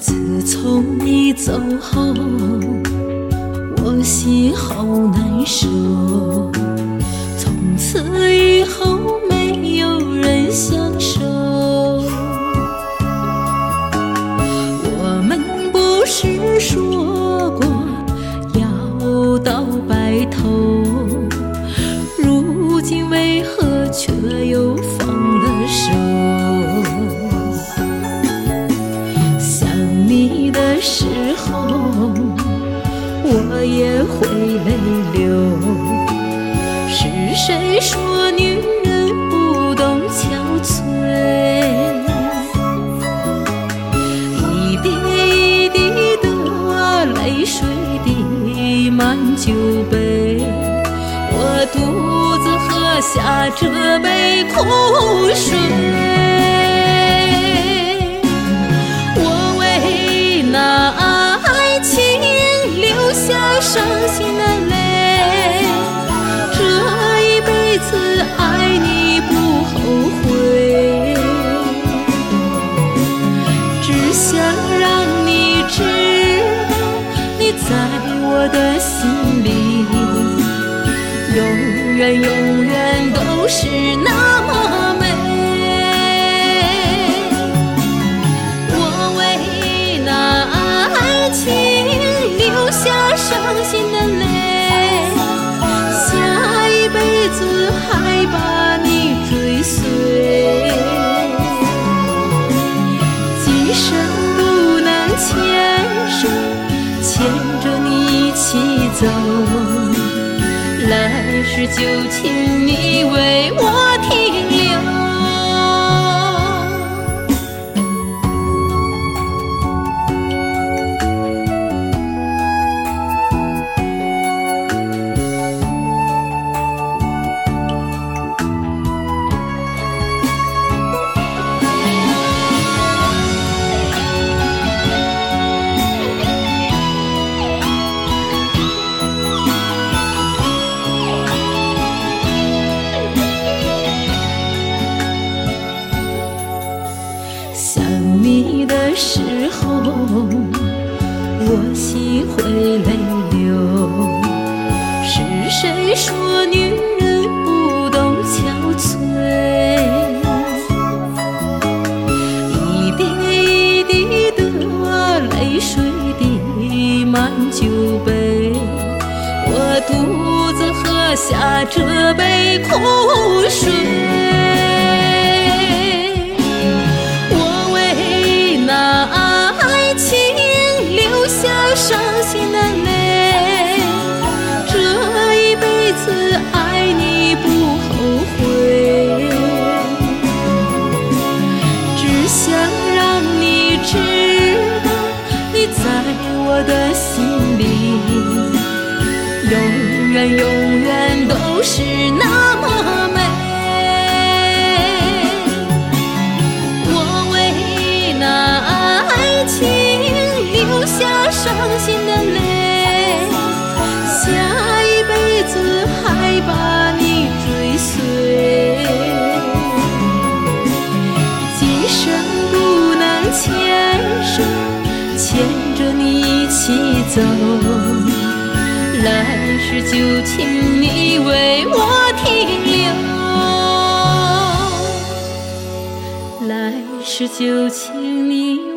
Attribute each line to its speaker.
Speaker 1: 自从你走后，我心好难受。从此以后，后，我也会泪流。是谁说女人不懂憔悴？一滴一滴的泪水滴满酒杯，我独自喝下这杯苦水。心里，永远永远都是是就请你为我时候，我心会泪流。是谁说女人不懂憔悴？一滴一滴的泪水滴满酒杯，我独自喝下这杯苦水。永远永远都是那么美。我为那爱情流下伤心的泪，下一辈子还把你追随。今生不能牵手，牵着你一起走。来世就请你为我停留。来世就请你